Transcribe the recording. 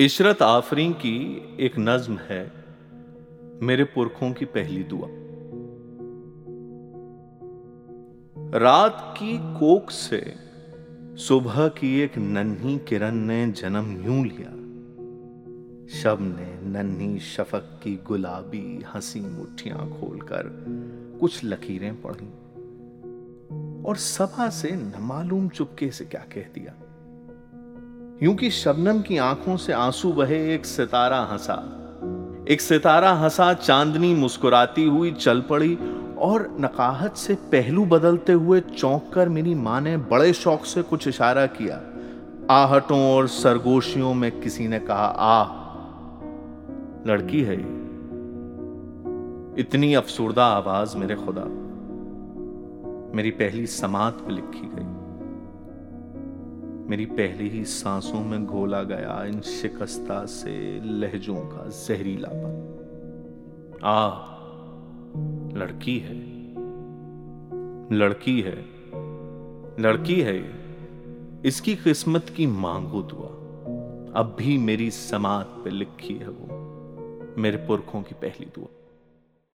عشرت آفرین کی ایک نظم ہے میرے پرکھوں کی پہلی دعا۔ رات کی کوک سے صبح کی ایک ننھی کرن نے جنم یوں لیا۔ شب نے ننھی شفق کی گلابی ہنسی مٹھیاں کھول کر کچھ لکیریں پڑھی اور سبا سے نمعلوم چپکے سے کیا کہہ دیا۔ یوں کی شبنم کی آنکھوں سے آنسو بہے ایک ستارہ ہنسا۔ ایک ستارہ ہنسا، چاندنی مسکراتی ہوئی چل پڑی اور نقاہت سے پہلو بدلتے ہوئے چونک کر میری ماں نے بڑے شوق سے کچھ اشارہ کیا۔ آہٹوں اور سرگوشیوں میں کسی نے کہا، آ، لڑکی ہے اتنی افسردہ آواز میرے خدا۔ میری پہلی سماعت پہ لکھی گئی۔ میری پہلی ہی سانسوں میں گھولا گیا ان شکستہ سے لہجوں کا زہریلا پن آ، لڑکی ہے۔ لڑکی ہے۔ لڑکی ہے۔ اس کی قسمت کی مانگو دعا۔ اب بھی میری سماعت پہ لکھی ہے وہ۔ میرے پرکھوں کی پہلی دعا۔